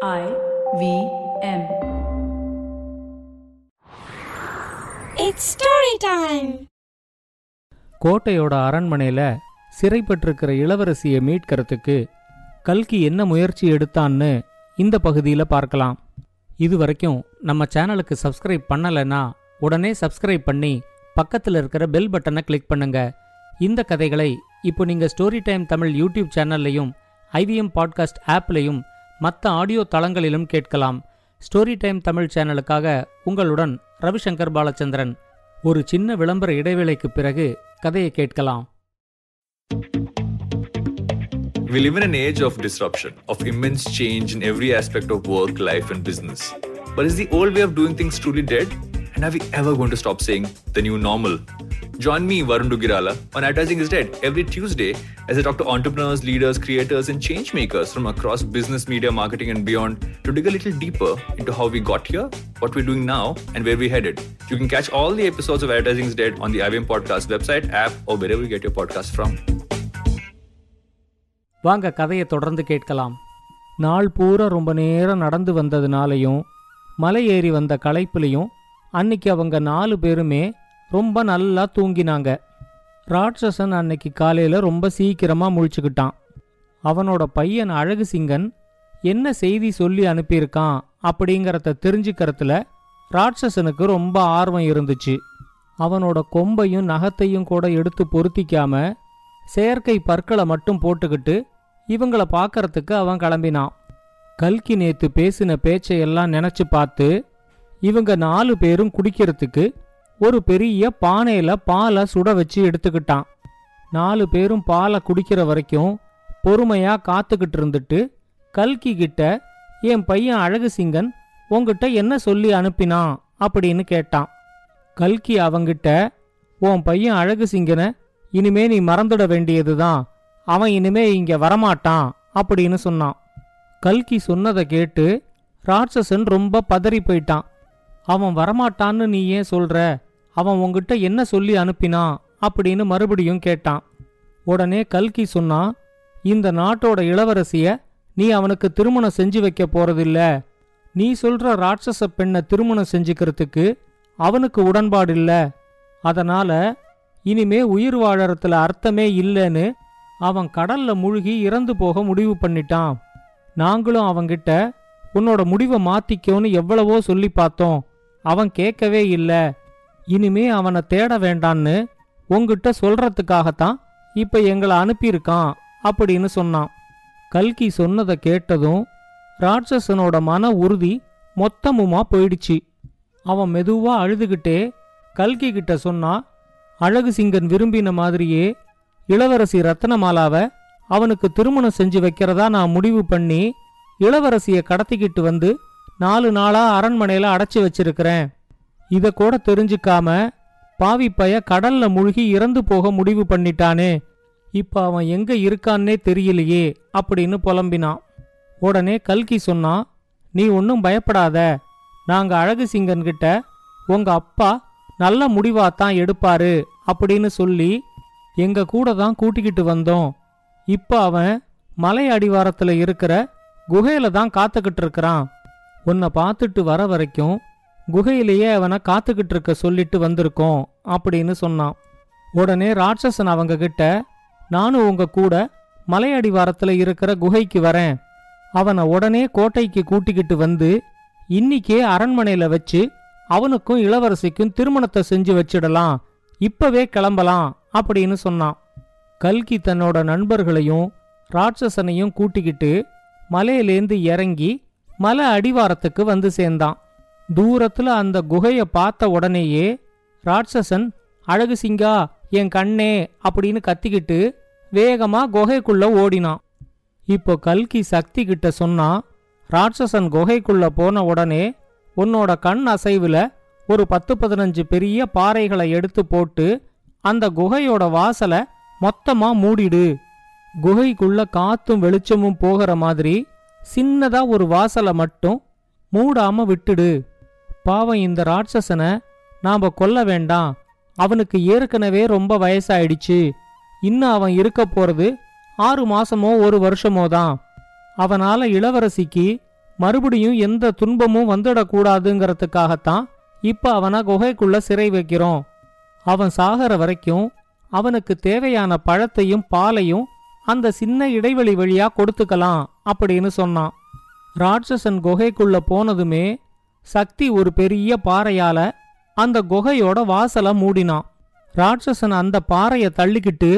I V M. It's story time. கோட்டையோட அரண்மனையில சிறைப்பட்டிருக்கிற இளவரசியை மீட்கிறதுக்கு கல்கி என்ன முயற்சி எடுத்தான்னு இந்த பகுதியில பார்க்கலாம் இது வரைக்கும் நம்ம சேனலுக்கு சப்ஸ்கிரைப் பண்ணலைன்னா உடனே சப்ஸ்கிரைப் பண்ணி பக்கத்தில் இருக்கிற பெல் பட்டனை கிளிக் பண்ணுங்க இந்த கதைகளை இப்போ நீங்க ஸ்டோரி டைம் தமிழ் யூடியூப் சேனல்லையும் ஐவிஎம் பாட்காஸ்ட் ஆப்லையும் மற்ற ஆடியோ தளங்களிலும் கேட்கலாம் ஸ்டோரி டைம் தமிழ் சேனலுக்காக உங்களுடன் ரவிசங்கர் பாலச்சந்திரன் ஒரு சின்ன விளம்பர இடைவேளைக்கு பிறகு கதையை கேட்கலாம் We live in an age of disruption, of immense change in every aspect of work, life, and business. But is the old way of doing things truly dead? And are we ever going to stop saying the new normal? Join me, Varun Dugirala, on Advertising is Dead every Tuesday as I talk to entrepreneurs, leaders, creators, and change makers from across business, media, marketing, and beyond to dig a little deeper into how we got here, what we're doing now, and where we're headed. You can catch all the episodes of Advertising is Dead on the IVM Podcast website, app, or wherever you get your podcast from. வாங்க கதையை தொடர்ந்து கேட்கலாம் நாள் பூரா ரொம்ப நேரம் நடந்து வந்ததுனாலையும் மலை ஏறி வந்த களைப்புலையும் அன்னைக்கு அவங்க நாலு பேருமே ரொம்ப நல்லா தூங்கினாங்க. ராட்சசன் அன்னைக்கு காலையில் ரொம்ப சீக்கிரமாக முழிச்சுக்கிட்டான். அவனோட பையன் அழகு சிங்கன் என்ன செய்தி சொல்லி அனுப்பியிருக்கான்? அப்படிங்கிறத தெரிஞ்சுக்கிறதுல ராட்சசனுக்கு ரொம்ப ஆர்வம் இருந்துச்சு. அவனோட கொம்பையும் நகத்தையும் கூட எடுத்து பொருத்திக்காம செயற்கை பற்களை மட்டும் போட்டுக்கிட்டு இவங்கள பார்க்கறதுக்கு அவன் கிளம்பினான். கல்கி நேத்து பேசின பேச்சையெல்லாம் நினைச்சு பார்த்து இவங்க நாலு பேரும் குடிக்கிறதுக்கு ஒரு பெரிய பானையில பாலை சுட வச்சு எடுத்துக்கிட்டான். நாலு பேரும் பாலை குடிக்கிற வரைக்கும் பொறுமையா காத்துக்கிட்டு இருந்துட்டு கல்கி கிட்ட என் பையன் அழகு சிங்கன் உங்ககிட்ட என்ன சொல்லி அனுப்பினான்? அப்படின்னு கேட்டான். கல்கி அவங்கிட்ட உன் பையன் அழகு சிங்கனை இனிமே நீ மறந்துட வேண்டியதுதான். அவன் இனிமே இங்க வரமாட்டான். அப்படின்னு சொன்னான். கல்கி சொன்னதை கேட்டு ராட்சசன் ரொம்ப பதறி போயிட்டான். அவன் வரமாட்டான்னு நீ ஏன் சொல்ற? அவன் உங்ககிட்ட என்ன சொல்லி அனுப்பினான் அப்படின்னு மறுபடியும் கேட்டான். உடனே கல்கி சொன்னான் இந்த நாட்டோட இளவரசிய நீ அவனுக்கு திருமணம் செஞ்சு வைக்க போறதில்ல. நீ சொல்ற ராட்சச பெண்ணை திருமணம் செஞ்சுக்கிறதுக்கு அவனுக்கு உடன்பாடு இல்ல. அதனால இனிமே உயிர் வாழறதுல அர்த்தமே இல்லைன்னு அவன் கடல்ல மூழ்கி இறந்து போக முடிவு பண்ணிட்டான். நாங்களும் அவன்கிட்ட உன்னோட முடிவை மாத்திக்கோன்னு எவ்வளவோ சொல்லி பார்த்தோம். அவன் கேட்கவே இல்லை. இனிமே அவனை தேட வேண்டான்னு உங்ககிட்ட சொல்றதுக்காகத்தான் இப்ப எங்களை அனுப்பியிருக்கான் அப்படின்னு சொன்னான். கல்கி சொன்னதை கேட்டதும் ராட்சசனோட மன உறுதி மொத்தமுமா போயிடுச்சு. அவன் மெதுவா அழுதுகிட்டே கல்கி கிட்ட சொன்னா அழகு சிங்கன் விரும்பின மாதிரியே இளவரசி ரத்னமாலாவை அவனுக்கு திருமணம் செஞ்சு வைக்கிறதா நான் முடிவு பண்ணி இளவரசியை கடத்திக்கிட்டு வந்து நாலு நாளா அரண்மனையில அடைச்சி வச்சிருக்கிறேன். இத கூட தெரிஞ்சுக்காம பாவிப்பைய கடல்ல மூழ்கி இறந்து போக முடிவு பண்ணிட்டானே. இப்ப அவன் எங்க இருக்கான்னே தெரியலையே அப்படின்னு புலம்பினான். உடனே கல்கி சொன்னான் நீ ஒன்றும் பயப்படாத. நாங்க அழகு சிங்கன் கிட்ட உங்க அப்பா நல்ல முடிவாத்தான் எடுப்பாரு அப்படின்னு சொல்லி எங்க கூட தான் கூட்டிக்கிட்டு வந்தோம். இப்போ அவன் மலை அடிவாரத்தில் இருக்கிற குகையில தான் காத்துக்கிட்டு இருக்கிறான். உன்னை பார்த்துட்டு வர வரைக்கும் குகையிலேயே அவனை காத்துக்கிட்டு இருக்க சொல்லிட்டு வந்திருக்கோம் அப்படின்னு சொன்னான். உடனே ராட்சசன் அவங்க கிட்ட நானும் உங்க கூட மலை அடிவாரத்துல இருக்கிற குகைக்கு வரேன். அவனை உடனே கோட்டைக்கு கூட்டிக்கிட்டு வந்து இன்னிக்கே அரண்மனையில வச்சு அவனுக்கும் இளவரசிக்கும் திருமணத்தை செஞ்சு வச்சிடலாம். இப்பவே கிளம்பலாம். அப்படின்னு சொன்னான். கல்கி தன்னோட நண்பர்களையும் ராட்சசனையும் கூட்டிக்கிட்டு மலையிலேந்து இறங்கி மலை அடிவாரத்துக்கு வந்து சேர்ந்தான். தூரத்துல அந்த குகைய பார்த்த உடனேயே ராட்சசன் அழகு சிங்கா என் கண்ணே அப்படின்னு கத்திக்கிட்டு வேகமா குகைக்குள்ள ஓடினான். இப்போ கல்கி சக்தி கிட்ட சொன்னா ராட்சசன் குகைக்குள்ள போன உடனே உன்னோட கண் அசைவுல ஒரு பத்து பதினஞ்சு பெரிய பாறைகளை எடுத்து போட்டு அந்த குகையோட வாசலை மொத்தமா மூடிடு. குகைக்குள்ள காத்தும் வெளிச்சமும் போகிற மாதிரி சின்னதா ஒரு வாசலை மட்டும் மூடாம விட்டுடு. பாவம் இந்த ராட்சசனை நாம கொல்ல வேண்டாம். அவனுக்கு ஏற்கனவே ரொம்ப வயசாயிடுச்சு. இன்னும் அவன் இருக்க போறது ஆறு மாசமோ ஒரு வருஷமோ தான். அவனால இளவரசிக்கு மறுபடியும் எந்த துன்பமும் வந்துடக்கூடாதுங்கிறதுக்காகத்தான் இப்ப அவனை குகைக்குள்ள சிறை வைக்கிறோம். அவன் சாகிற வரைக்கும் அவனுக்கு தேவையான பழத்தையும் பாலையும் அந்த சின்ன இடைவெளி வழியா கொடுத்துக்கலாம் அப்படின்னு சொன்னான். ராட்சசன் குகைக்குள்ள போனதுமே சக்தி ஒரு பெரிய பாறையால அந்த குகையோட வாசலை மூடினான். ராட்சசன் அந்த பாறையை தள்ளிக்கிட்டு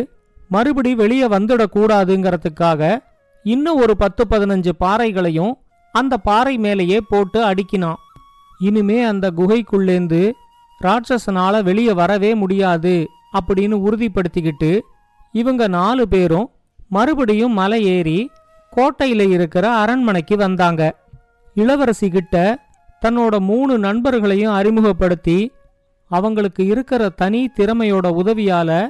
மறுபடி வெளியே வந்துடக்கூடாதுங்கிறதுக்காக இன்னும் ஒரு பத்து பதினஞ்சு பாறைகளையும் அந்த பாறை மேலேயே போட்டு அடிக்கினான். இனிமே அந்த குகைக்குள்ளேந்து ராட்சசனால வெளியே வரவே முடியாது அப்படின்னு உறுதிப்படுத்திக்கிட்டு இவங்க நாலு பேரும் மறுபடியும் மலை ஏறி கோட்டையில இருக்கிற அரண்மனைக்கு வந்தாங்க. இளவரசி கிட்ட தன்னோட மூணு நண்பர்களையும் அறிமுகப்படுத்தி அவங்களுக்கு இருக்கிற தனி திறமையோட உதவியால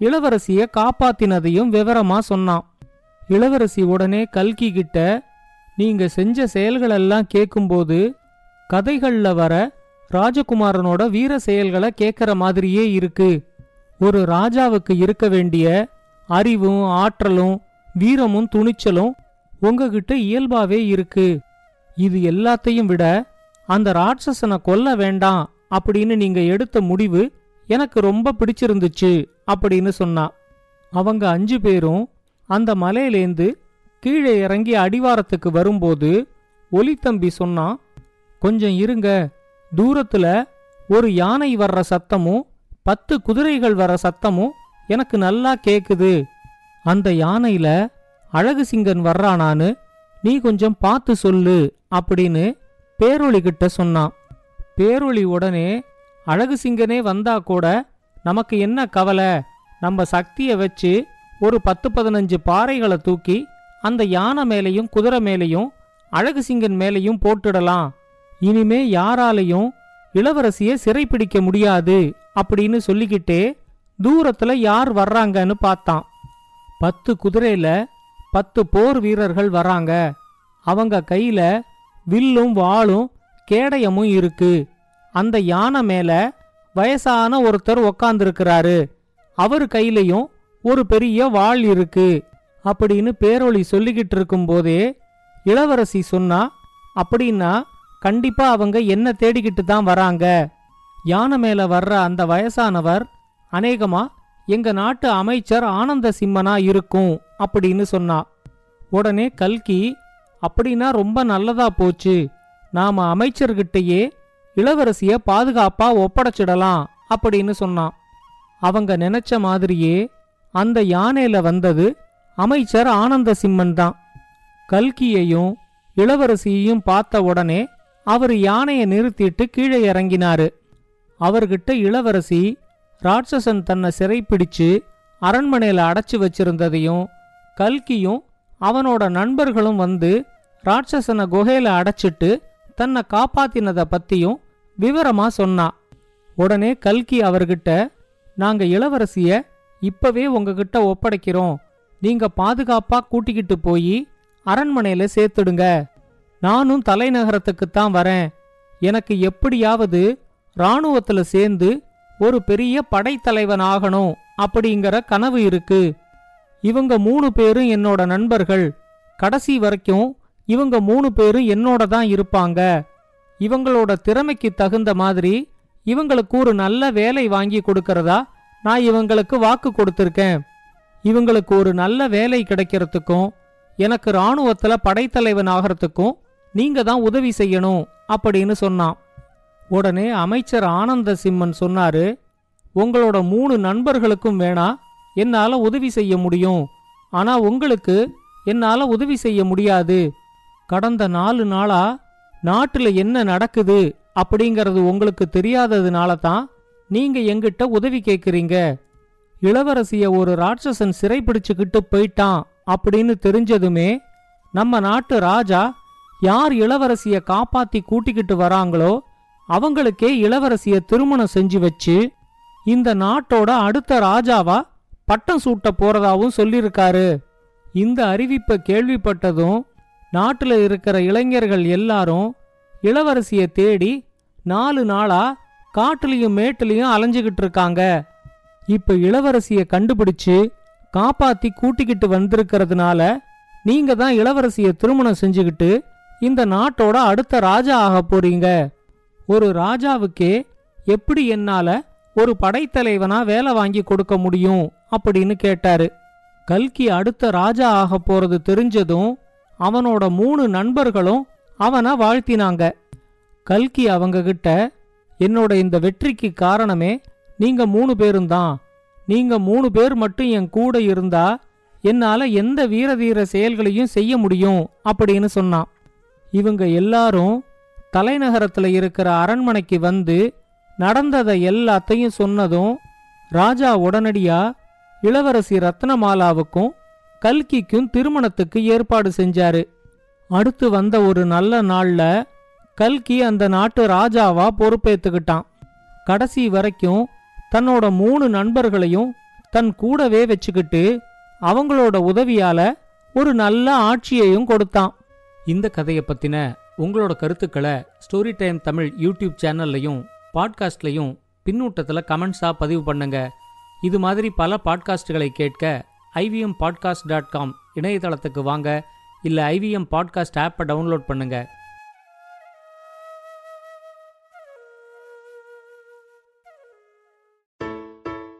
இளவரசிய காப்பாத்தினதையும் விவரமா சொன்னான். இளவரசி உடனே கல்கி கிட்ட நீங்க செஞ்ச செயல்களெல்லாம் கேட்கும்போது கதைகள்ல வர ராஜகுமாரனோட வீர செயல்களை கேட்கற மாதிரியே இருக்கு. ஒரு ராஜாவுக்கு இருக்க வேண்டிய அறிவும் ஆற்றலும் வீரமும் துணிச்சலும் உங்ககிட்ட இயல்பாவே இருக்கு. இது எல்லாத்தையும் விட அந்த ராட்சசனை கொல்ல வேண்டாம் அப்படின்னு நீங்க எடுத்த முடிவு எனக்கு ரொம்ப பிடிச்சிருந்துச்சு அப்படின்னு சொன்னா. அவங்க அஞ்சு பேரும் அந்த மலையிலேந்து கீழே இறங்கி அடிவாரத்துக்கு வரும்போது ஒலித்தம்பி சொன்னான் கொஞ்சம் இருங்க. தூரத்துல ஒரு யானை வர்ற சத்தமும் பத்து குதிரைகள் வர சத்தமும் எனக்கு நல்லா கேக்குது. அந்த யானையில அழகு சிங்கன் வர்றானான்னு நீ கொஞ்சம் பார்த்து சொல்லு அப்படின்னு பேரொளி கிட்ட சொன்னான். பேரொளி உடனே அழகு சிங்கனே வந்தா கூட நமக்கு என்ன கவலை? நம்ம சக்தியை வச்சு ஒரு பத்து பதினஞ்சு பாறைகளை தூக்கி அந்த யானை மேலையும் குதிரை மேலையும் அழகு சிங்கன் மேலையும் போட்டுடலாம். இனிமே யாராலையும் இளவரசியை சிறைப்பிடிக்க முடியாது அப்படின்னு சொல்லிக்கிட்டே தூரத்துல யார் வர்றாங்கன்னு பார்த்தான். பத்து குதிரையில பத்து போர் வீரர்கள் வராங்க அவங்க கையில வில்லும் வாளும் கேடயமும் இருக்கு. அந்த யானை மேல வயசான ஒருத்தர் உக்காந்துருக்கிறாரு. அவர் கையிலையும் ஒரு பெரிய வாள் இருக்கு. அப்படின்னு பேரொழி சொல்லிக்கிட்டு இருக்கும்போதே இளவரசி சொன்னா அப்படின்னா கண்டிப்பா அவங்க என்ன தேடிக்கிட்டு தான் வராங்க? யானை மேல வர்ற அந்த வயசானவர் அநேகமா எங்க நாட்டு அமைச்சர் ஆனந்த சிம்மனா இருக்கும். அப்படின்னு சொன்னா. உடனே கல்கி அப்படின்னா ரொம்ப நல்லதா போச்சு. நாம அமைச்சர்கிட்டயே இளவரசிய பாதுகாப்பா ஒப்படைச்சிடலாம் அப்படின்னு சொன்னான். அவங்க நினைச்ச மாதிரியே அந்த யானையில வந்தது அமைச்சர் ஆனந்த சிம்மன் தான். கல்கியையும் இளவரசியையும் பார்த்த உடனே அவர் யானையை நிறுத்திட்டு கீழே இறங்கினாரு. அவர்கிட்ட இளவரசி ராட்சசன் தன்னை சிறைப்பிடிச்சு அரண்மனையில அடைச்சி வச்சிருந்ததையும் கல்கியும் அவனோட நண்பர்களும் வந்து ராட்சசனை குகையில அடைச்சிட்டு தன்னை காப்பாத்தினத பத்தியும் விவரமா சொன்னா. உடனே கல்கி அவர்கிட்ட நாங்க இளவரசிய இப்பவே உங்ககிட்ட ஒப்படைக்கிறோம். நீங்க பாதுகாப்பா கூட்டிக்கிட்டு போய் அரண்மனையில சேர்த்துடுங்க. நானும் தலைநகரத்துக்குத்தான் வரேன். எனக்கு எப்படியாவது ராணுவத்துல சேர்ந்து ஒரு பெரிய படைத்தலைவன் ஆகணும் அப்படிங்கிற கனவு இருக்கு. இவங்க மூணு பேரும் என்னோட நண்பர்கள். கடைசி வரைக்கும் இவங்க மூணு பேரும் என்னோட தான் இருப்பாங்க. இவங்களோட திறமைக்கு தகுந்த மாதிரி இவங்களுக்கு ஒரு நல்ல வேலை வாங்கி கொடுக்கறதா நான் இவங்களுக்கு வாக்கு கொடுத்துருக்கேன். இவங்களுக்கு ஒரு நல்ல வேலை கிடைக்கிறதுக்கும் எனக்கு ராணுவத்துல படைத்தலைவன் ஆகிறதுக்கும் நீங்க தான் உதவி செய்யணும் அப்படின்னு சொன்னான். உடனே அமைச்சர் ஆனந்த சிம்மன் சொன்னாரு உங்களோட மூணு நண்பர்களுக்கும் வேணா என்னால உதவி செய்ய முடியும். ஆனா உங்களுக்கு என்னால உதவி செய்ய முடியாது. கடந்த நாலு நாளா நாட்டுல என்ன நடக்குது அப்படிங்கறது உங்களுக்கு தெரியாததுனால தான் நீங்க எங்கிட்ட உதவி கேக்குறீங்க. இளவரசிய ஒரு ராட்சசன் சிறைப்பிடிச்சுக்கிட்டு போயிட்டான் அப்படின்னு தெரிஞ்சதுமே நம்ம நாட்டு ராஜா யார் இளவரசிய காப்பாத்தி கூட்டிக்கிட்டு வராங்களோ அவங்களுக்கே இளவரசிய திருமணம் செஞ்சு வச்சு இந்த நாட்டோட அடுத்த ராஜாவா பட்டம் சூட்ட போறதாவும் சொல்லியிருக்காரு. இந்த அறிவிப்பை கேள்விப்பட்டதும் நாட்டுல இருக்கிற இளைஞர்கள் எல்லாரும் இளவரசிய தேடி நாலு நாளா காட்டுலயும் மேட்டுலயும் அலைஞ்சுகிட்டு இருக்காங்க. இப்ப இளவரசிய கண்டுபிடிச்சு காப்பாத்தி கூட்டிக்கிட்டு வந்திருக்கிறதுனால நீங்க தான் இளவரசிய திருமணம் செஞ்சுக்கிட்டு இந்த நாட்டோட அடுத்த ராஜா ஆக போறீங்க. ஒரு ராஜாவுக்கே எப்படி என்னால ஒரு படைத்தலைவனா வேலை வாங்கி கொடுக்க முடியும் அப்படின்னு கேட்டாரு. கல்கி அடுத்த ராஜா ஆக போறது தெரிஞ்சதும் அவனோட மூணு நண்பர்களும் அவனை வாழ்த்தினாங்க. கல்கி அவங்க கிட்ட என்னோட இந்த வெற்றிக்கு காரணமே நீங்க மூணு பேரும் தான் நீங்க மூணு பேர் மட்டும் என் கூட இருந்தா என்னால எந்த வீரதீர செயல்களையும் செய்ய முடியும் அப்படின்னு சொன்னான். இவங்க எல்லாரும் தலைநகரத்துல இருக்கிற அரண்மனைக்கு வந்து நடந்ததை எல்லாத்தையும் சொன்னதும் ராஜா உடனடியா இளவரசி ரத்னமாலாவுக்கும் கல்கிக்கும் திருமணத்துக்கு ஏற்பாடு செஞ்சாரு. அடுத்து வந்த ஒரு நல்ல நாள்ல கல்கி அந்த நாட்டு ராஜாவா பொறுப்பேத்துக்கிட்டான். கடைசி வரைக்கும் தன்னோட மூணு நண்பர்களையும் தன் கூடவே வச்சுக்கிட்டு அவங்களோட உதவியால ஒரு நல்ல ஆட்சியையும் கொடுத்தான். இந்த கதையை பத்தின உங்களோட கருத்துக்களை ஸ்டோரி டைம் தமிழ் யூடியூப் சேனல்லையும் பாட்காஸ்ட்லையும் பின்னூட்டத்தில் கமெண்ட்ஸாக பதிவு பண்ணுங்க இது மாதிரி பல பாட்காஸ்டுகளை கேட்க ஐவிஎம் பாட்காஸ்ட் டாட் காம் இணையதளத்துக்கு வாங்க இல்லை ஐவிஎம் பாட்காஸ்ட் ஆப்பை டவுன்லோட் பண்ணுங்க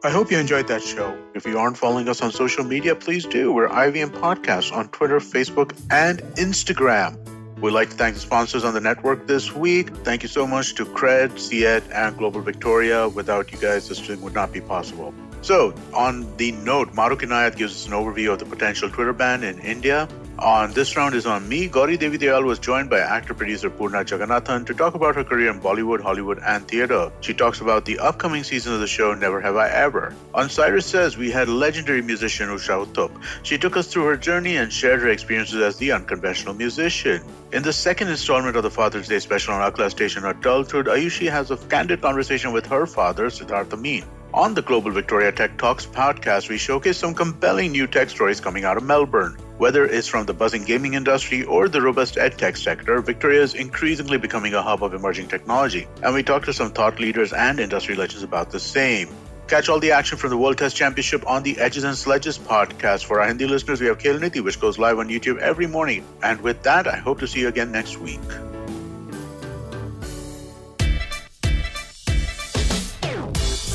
I hope you enjoyed that show. If you aren't following us on social media, please do. We're IVM Podcasts on Twitter, Facebook, and Instagram. We'd like to thank the sponsors on the network this week. Thank you so much to Cred, Ciet, and Global Victoria. Without you guys, this thing would not be possible. So, on the note, Maruk Inayat gives us an overview of the potential Twitter ban in India. On this round is on me. Gauri Devi Dayal was joined by actor producer Purna Jagannathan to talk about her career in Bollywood, Hollywood, and theatre. She talks about the upcoming season of the show Never Have I Ever. On Cyrus Says, we had legendary musician Usha Uttup. She took us through her journey and shared her experiences as the unconventional musician. In the second installment of the Father's Day special on Akla Station Adulthood, Ayushi has a candid conversation with her father, Siddhartha Meen. On the Global Victoria Tech Talks podcast, we showcase some compelling new tech stories coming out of Melbourne. Whether it's from the buzzing gaming industry or the robust edtech sector, Victoria is increasingly becoming a hub of emerging technology. And we talk to some thought leaders and industry legends about the same. Catch all the action from the World Test Championship on the Edges and Sledges podcast. For our Hindi listeners, we have Khel Niti, which goes live on YouTube every morning. And with that, I hope to see you again next week.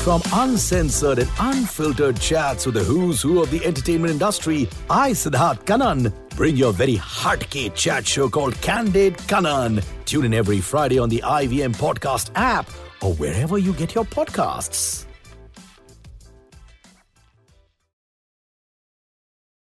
From uncensored and unfiltered chats with the who's who of the entertainment industry, I, Siddharth Kanan, bring your very heartcake chat show called Candid Kanan. Tune in every Friday on the IVM Podcast app or wherever you get your podcasts.